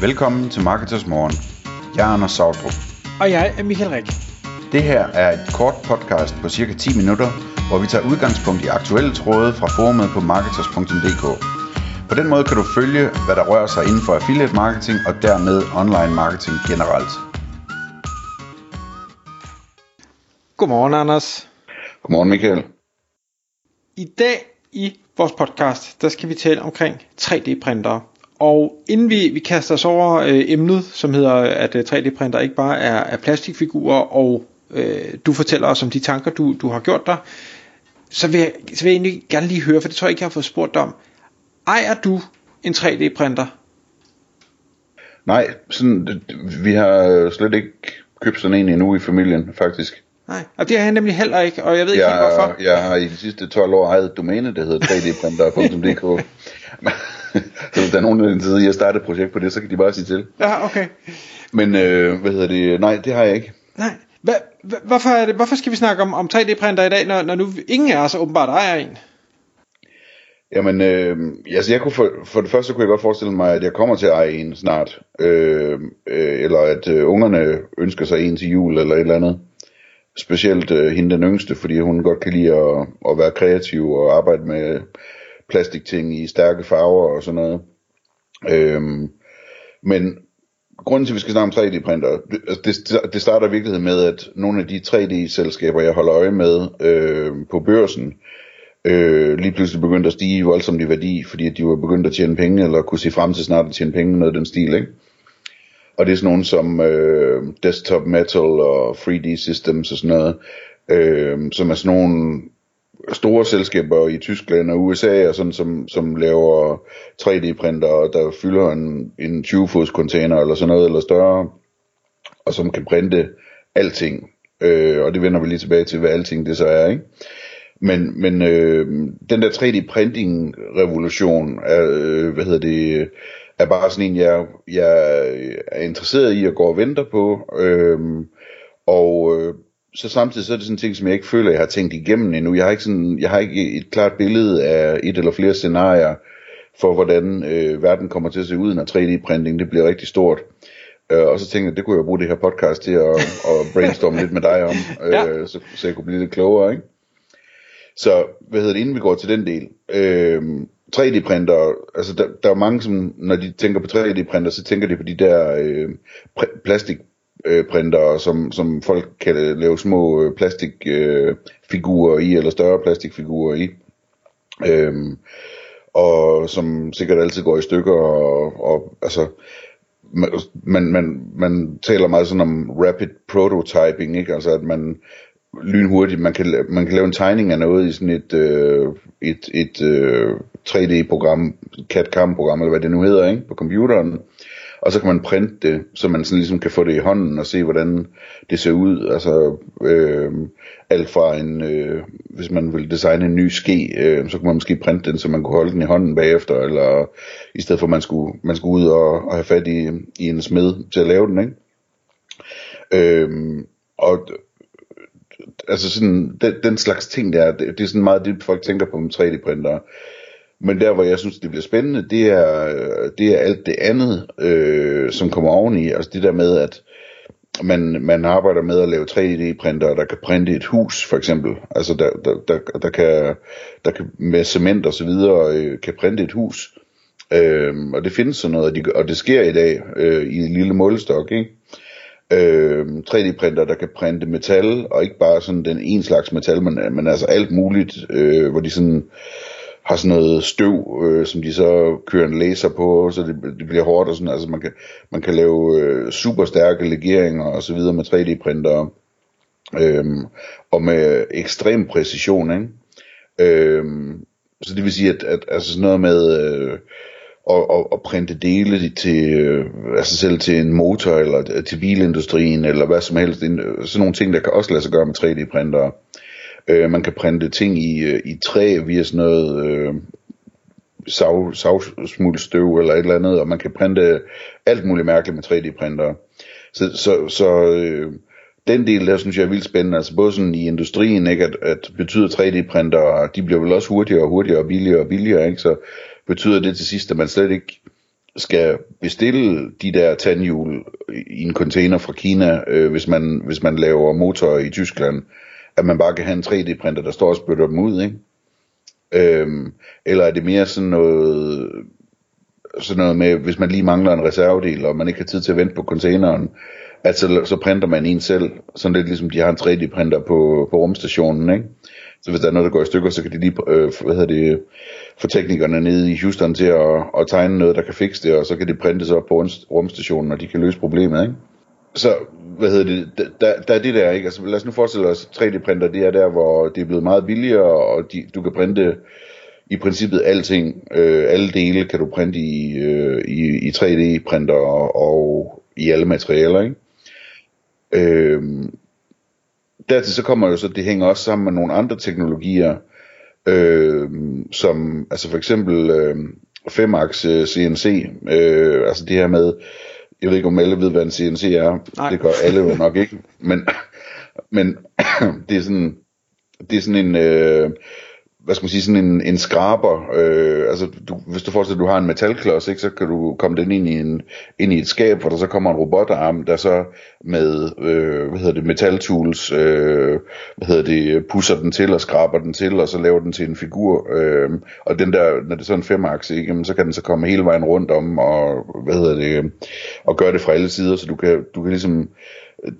Velkommen til Marketers Morgen. Jeg er Anders Sautrup. Og jeg er Michael Rik. Det her er et kort podcast på cirka 10 minutter, hvor vi tager udgangspunkt i aktuelle tråde fra forumet på marketers.dk. På den måde kan du følge, hvad der rører sig inden for affiliate marketing og dermed online marketing generelt. Godmorgen, Anders. Godmorgen Michael. I dag i vores podcast, der skal vi tale omkring 3D-printere. Og inden vi, vi kaster os over øh, emnet, som hedder, at øh, 3D-printer ikke bare er, er plastikfigurer, og øh, du fortæller os om de tanker, du, du har gjort dig, så vil, jeg, så vil jeg egentlig gerne lige høre, for det tror jeg ikke, jeg har fået spurgt dig om. Ejer du en 3D-printer? Nej, sådan, vi har slet ikke købt sådan en endnu i familien, faktisk. Nej, og det har jeg nemlig heller ikke, og jeg ved ikke jeg, helt hvorfor. Jeg har i de sidste 12 år ejet et domæne, der hedder 3dprinter.dk. så hvis der er nogen, der sidder i at starte et projekt på det, så kan de bare sige til. Ja, okay. Men øh, hvad hedder det? Nej, det har jeg ikke. Nej. Hva, hva, hvorfor, er det, hvorfor skal vi snakke om, om 3D-printer i dag, når, når nu ingen af os åbenbart ejer en? Jamen, øh, altså jeg kunne for, for det første kunne jeg godt forestille mig, at jeg kommer til at eje en snart. Øh, øh, eller at øh, ungerne ønsker sig en til jul eller et eller andet. Specielt øh, hende den yngste, fordi hun godt kan lide at, at være kreativ og arbejde med plastikting i stærke farver og sådan noget. Øhm, men grunden til, at vi skal snakke om 3D-printer, altså, det, det starter i virkeligheden med, at nogle af de 3D-selskaber, jeg holder øje med øh, på børsen, øh, lige pludselig begyndte at stige voldsomt i værdi, fordi de var begyndt at tjene penge, eller kunne se frem til snart at tjene penge, noget af den stil, ikke? Og det er sådan nogle som øh, Desktop Metal og 3D Systems og sådan noget, øh, som er sådan nogle store selskaber i Tyskland og USA, og sådan, som, som laver 3D-printer, der fylder en, en 20-fods container eller sådan noget, eller større, og som kan printe alting. Øh, og det vender vi lige tilbage til, hvad alting det så er, ikke? Men, men øh, den der 3D-printing revolution er, øh, hvad hedder det, er bare sådan en, jeg, jeg er interesseret i at gå og venter på. Øh, og øh, så samtidig så er det sådan en ting, som jeg ikke føler, jeg har tænkt igennem endnu. Jeg har ikke, sådan, jeg har ikke et klart billede af et eller flere scenarier for, hvordan øh, verden kommer til at se ud, når 3D-printing det bliver rigtig stort. Øh, og så tænkte jeg, det kunne jeg bruge det her podcast til at, at brainstorme lidt med dig om, øh, ja. så, så jeg kunne blive lidt klogere, ikke? Så, hvad hedder det, inden vi går til den del, øh, 3D-printer, altså der, der er mange, som, når de tænker på 3D-printer, så tænker de på de der øh, plastikprinter, øh, som, som folk kan lave små øh, plastikfigurer øh, i, eller større plastikfigurer i. Øh, og som sikkert altid går i stykker, og, og altså, man, man, man taler meget sådan om rapid prototyping, ikke? Altså at man lynhurtigt, man kan, man kan lave en tegning af noget i sådan et, øh, et, et øh, 3D-program, CAD-CAM-program, eller hvad det nu hedder, ikke? på computeren. Og så kan man printe det, så man sådan ligesom kan få det i hånden og se, hvordan det ser ud. Altså øh, alt fra en, øh, hvis man vil designe en ny ske, øh, så kunne man måske printe den, så man kunne holde den i hånden bagefter, eller i stedet for at man skulle, man skulle ud og, og have fat i, i en smed til at lave den, ikke? Øh, og altså sådan, den, den slags ting der, det, det er sådan meget det, folk tænker på med 3D-printere. Men der, hvor jeg synes, det bliver spændende, det er, det er alt det andet, øh, som kommer oveni. Altså det der med, at man, man arbejder med at lave 3D-printer, der kan printe et hus, for eksempel. Altså der, der, der, der, kan, der kan med cement og så videre, øh, kan printe et hus. Øh, og det findes sådan noget, og, de, og det sker i dag øh, i en lille målestok, ikke? øh, 3D-printer, der kan printe metal, og ikke bare sådan den en slags metal, men, men altså alt muligt, øh, hvor de sådan har sådan noget støv, øh, som de så kører en laser på, så det, det bliver hårdt og sådan, altså man kan, man kan lave øh, super stærke legeringer og så videre med 3D-printer, Øhm, og med ekstrem præcision, ikke? Øhm, så det vil sige, at, at altså sådan noget med, øh, at, at, at printe dele til, øh, altså selv til en motor, eller til bilindustrien, eller hvad som helst. Sådan nogle ting, der kan også lade sig gøre med 3D-printere. Øh, Øh, man kan printe ting i, øh, i træ via sådan noget øh, sav, savsmuldstøv eller et eller andet, og man kan printe alt muligt mærkeligt med 3D-printere. Så, så, så øh, den del der synes jeg er vildt spændende, altså både sådan i industrien, ikke, at, at betyder 3D-printere, de bliver vel også hurtigere og hurtigere og billigere og billigere, ikke, så betyder det til sidst, at man slet ikke skal bestille de der tandhjul i en container fra Kina, øh, hvis, man, hvis man laver motorer i Tyskland, at man bare kan have en 3D-printer, der står og spytter dem ud, ikke? Øhm, eller er det mere sådan noget, sådan noget med, hvis man lige mangler en reservedel, og man ikke har tid til at vente på containeren, at så, så printer man en selv, sådan lidt ligesom de har en 3D-printer på, på rumstationen, ikke? Så hvis der er noget, der går i stykker, så kan de lige, øh, hvad hedder det, få teknikerne nede i Houston til at, at tegne noget, der kan fikse det, og så kan det printes op på rumstationen, og de kan løse problemet, ikke? Så, hvad hedder det, der, der er det der, ikke? Altså lad os nu forestille os, 3D-printer, det er der, hvor det er blevet meget billigere, og de, du kan printe i princippet alting, øh, alle dele kan du printe i, øh, i, i 3D-printer og, og i alle materialer, ikke? Øh, dertil så kommer jo så, det hænger også sammen med nogle andre teknologier, øh, som altså for eksempel øh, 5-aks CNC, øh, øh, altså det her med, jeg ved ikke om alle ved, hvad en CNC er, Nej. det gør alle jo nok ikke, men, men det er sådan, det er sådan en, øh, hvad skal man sige, sådan en, en skraber, øh, altså du, hvis du forestiller, at du har en metalklods, ikke, så kan du komme den ind i, en, ind i et skab, hvor der så kommer en robotarm, der så med, øh, hvad hedder det, metaltools, øh, hvad hedder det, pusser den til og skraber den til, og så laver den til en figur, øh, og den der, når det er sådan en femakse, ikke, så kan den så komme hele vejen rundt om, og hvad hedder det, og gøre det fra alle sider, så du kan, du kan ligesom,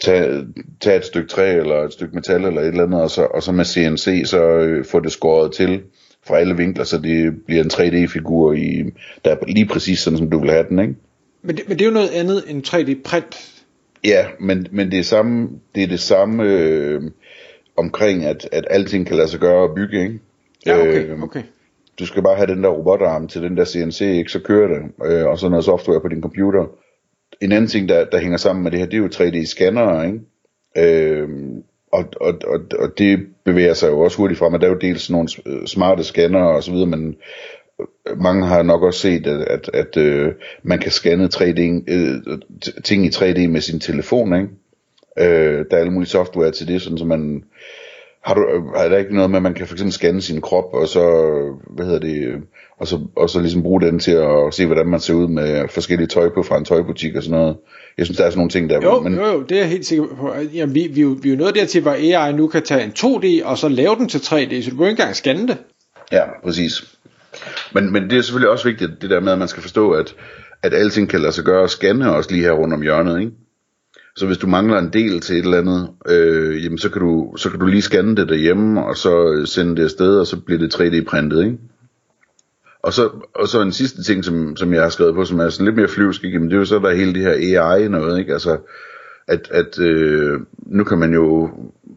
tage, tage et stykke træ eller et stykke metal eller et eller andet, og så, og så med CNC så øh, få det skåret til fra alle vinkler, så det bliver en 3D-figur, i, der er lige præcis sådan, som du vil have den, ikke? Men det, men det er jo noget andet end 3D-print. Ja, men, men det, er samme, det er det samme øh, omkring, at, at alting kan lade sig gøre og bygge, ikke? Ja, okay, øh, okay. Du skal bare have den der robotarm til den der CNC, ikke? Så kører det, øh, og så noget software på din computer en anden ting, der, der hænger sammen med det her, det er jo 3D-scannere, ikke? Øhm, og, og, og, og det bevæger sig jo også hurtigt frem, og der er jo dels nogle øh, smarte scanner og så videre, men øh, mange har nok også set, at, at, at øh, man kan scanne 3D, øh, ting i 3D med sin telefon, ikke? Øh, der er alle mulige software til det, sådan så man har du, er der ikke noget med, at man kan fx scanne sin krop, og så, hvad hedder det, og så, og så ligesom bruge den til at se, hvordan man ser ud med forskellige tøj på fra en tøjbutik og sådan noget. Jeg synes, der er sådan nogle ting der. Jo, men... jo, jo, det er jeg helt sikker på. Jamen, vi, vi, vi er jo nået dertil, hvor AI nu kan tage en 2D, og så lave den til 3D, så du kan ikke engang scanne det. Ja, præcis. Men, men det er selvfølgelig også vigtigt, det der med, at man skal forstå, at, at alting kan lade sig gøre og scanne også lige her rundt om hjørnet, ikke? Så hvis du mangler en del til et eller andet, øh, jamen så kan, du, så kan du lige scanne det derhjemme, og så øh, sende det afsted, og så bliver det 3D-printet, ikke? Og så, og så en sidste ting, som, som jeg har skrevet på, som er sådan lidt mere flyvsk, ikke? Jamen, det er jo så, der er hele det her AI noget, ikke? Altså, at, at øh, nu kan man jo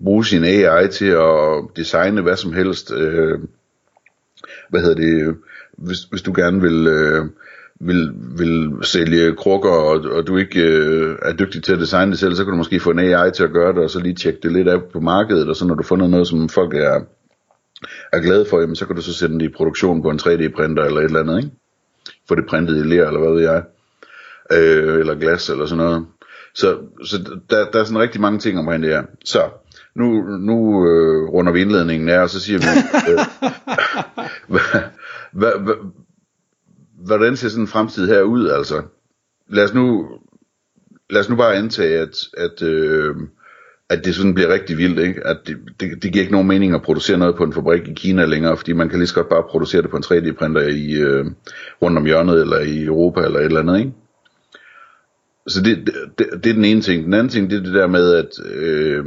bruge sin AI til at designe hvad som helst. Øh, hvad hedder det? Hvis, hvis du gerne vil... Øh, vil, vil sælge krukker, og, og du ikke øh, er dygtig til at designe det selv, så kan du måske få en AI til at gøre det, og så lige tjekke det lidt af på markedet, og så når du fundet noget, som folk er, er glade for, jamen, så kan du så sætte det i produktion på en 3D-printer eller et eller andet, ikke? Få det printet i ler, eller hvad ved jeg, øh, eller glas, eller sådan noget. Så, så der, der er sådan rigtig mange ting omkring det her. Så, nu, nu øh, runder vi indledningen af, og så siger vi, øh, hvad, hvad, hvad, hvordan ser sådan en fremtid her ud, altså? Lad os nu, lad os nu bare antage, at, at, øh, at det sådan bliver rigtig vildt, ikke? At det, det, det giver ikke nogen mening at producere noget på en fabrik i Kina længere, fordi man kan lige så godt bare producere det på en 3D-printer i, øh, rundt om hjørnet, eller i Europa, eller et eller andet, ikke? Så det, det, det er den ene ting. Den anden ting, det er det der med, at øh,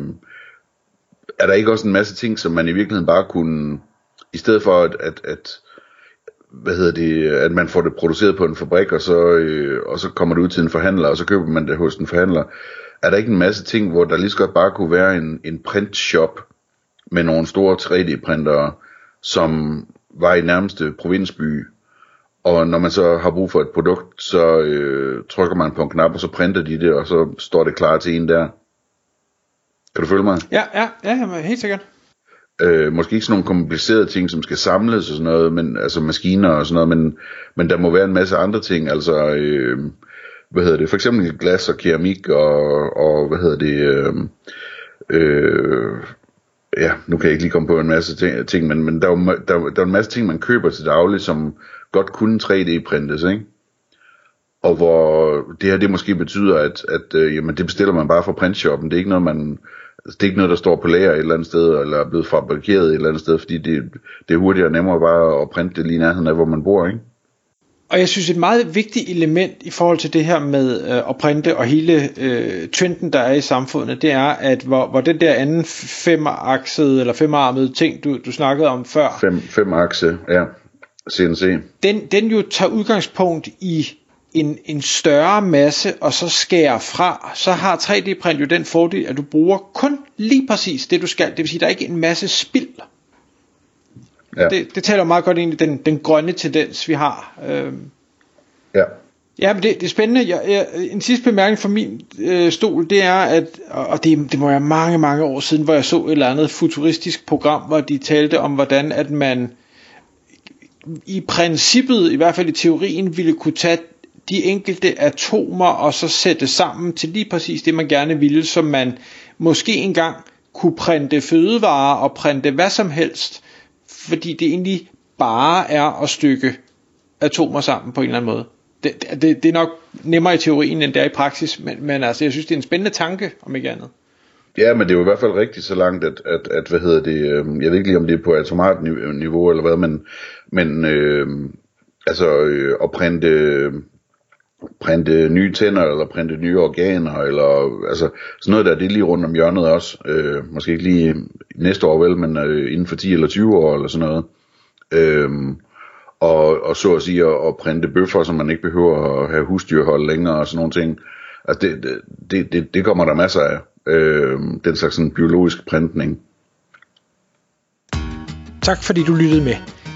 er der ikke også en masse ting, som man i virkeligheden bare kunne, i stedet for at, at, at hvad hedder det, at man får det produceret på en fabrik, og så, øh, og så kommer det ud til en forhandler, og så køber man det hos en forhandler. Er der ikke en masse ting, hvor der lige så godt bare kunne være en, en printshop med nogle store 3D-printere, som var i nærmeste provinsby, og når man så har brug for et produkt, så øh, trykker man på en knap, og så printer de det, og så står det klar til en der. Kan du følge mig? Ja, ja, ja, helt sikkert. Øh, måske ikke sådan nogle komplicerede ting, som skal samles og sådan noget, men, altså maskiner og sådan noget, men, men der må være en masse andre ting, altså, øh, hvad hedder det, for eksempel glas og keramik og, og hvad hedder det, øh, øh, ja, nu kan jeg ikke lige komme på en masse ting, ting men, men der, er jo, der, der er en masse ting, man køber til daglig, som godt kunne 3D-printes, ikke? og hvor det her det måske betyder, at, at øh, jamen, det bestiller man bare fra printshoppen. Det er ikke noget, man, det er ikke noget, der står på lager et eller andet sted, eller er blevet fabrikeret et eller andet sted, fordi det, det er hurtigere og nemmere bare at printe det lige nærheden af, hvor man bor, ikke? Og jeg synes et meget vigtigt element i forhold til det her med øh, at printe og hele øh, trenden der er i samfundet, det er at hvor, hvor den der anden femaksede eller femarmede ting du, du snakkede om før. Fem, fem akse, ja. CNC. Den, den jo tager udgangspunkt i en, en større masse og så skærer fra, så har 3D-print jo den fordel, at du bruger kun lige præcis det du skal. Det vil sige, at der er ikke en masse spild. Ja. Det, det taler meget godt ind i den, den grønne tendens, vi har. Øhm. Ja. Ja, men det, det er spændende. Jeg, jeg, en sidste bemærkning fra min øh, stol, det er, at, og det, det må være mange, mange år siden, hvor jeg så et eller andet futuristisk program, hvor de talte om, hvordan at man i princippet, i hvert fald i teorien, ville kunne tage de enkelte atomer og så sætte sammen til lige præcis det, man gerne ville, så man måske engang kunne printe fødevarer og printe hvad som helst, fordi det egentlig bare er at stykke atomer sammen på en eller anden måde. Det, det, det er nok nemmere i teorien, end det er i praksis, men, men altså, jeg synes, det er en spændende tanke, om ikke andet. Ja, men det er jo i hvert fald rigtigt så langt, at, at, at hvad hedder det, øh, jeg ved ikke lige, om det er på atomart niveau eller hvad, men, men øh, altså øh, at printe, øhm, printe nye tænder, eller printe nye organer, eller altså sådan noget der, det er lige rundt om hjørnet også. Øh, måske ikke lige næste år vel, men øh, inden for 10 eller 20 år, eller sådan noget. Øh, og, og så at sige at, at printe bøffer, så man ikke behøver at have husdyrhold længere og sådan nogle ting. Altså det, det, det, det kommer der masser af. Øh, den slags sådan biologisk printning. Tak fordi du lyttede med.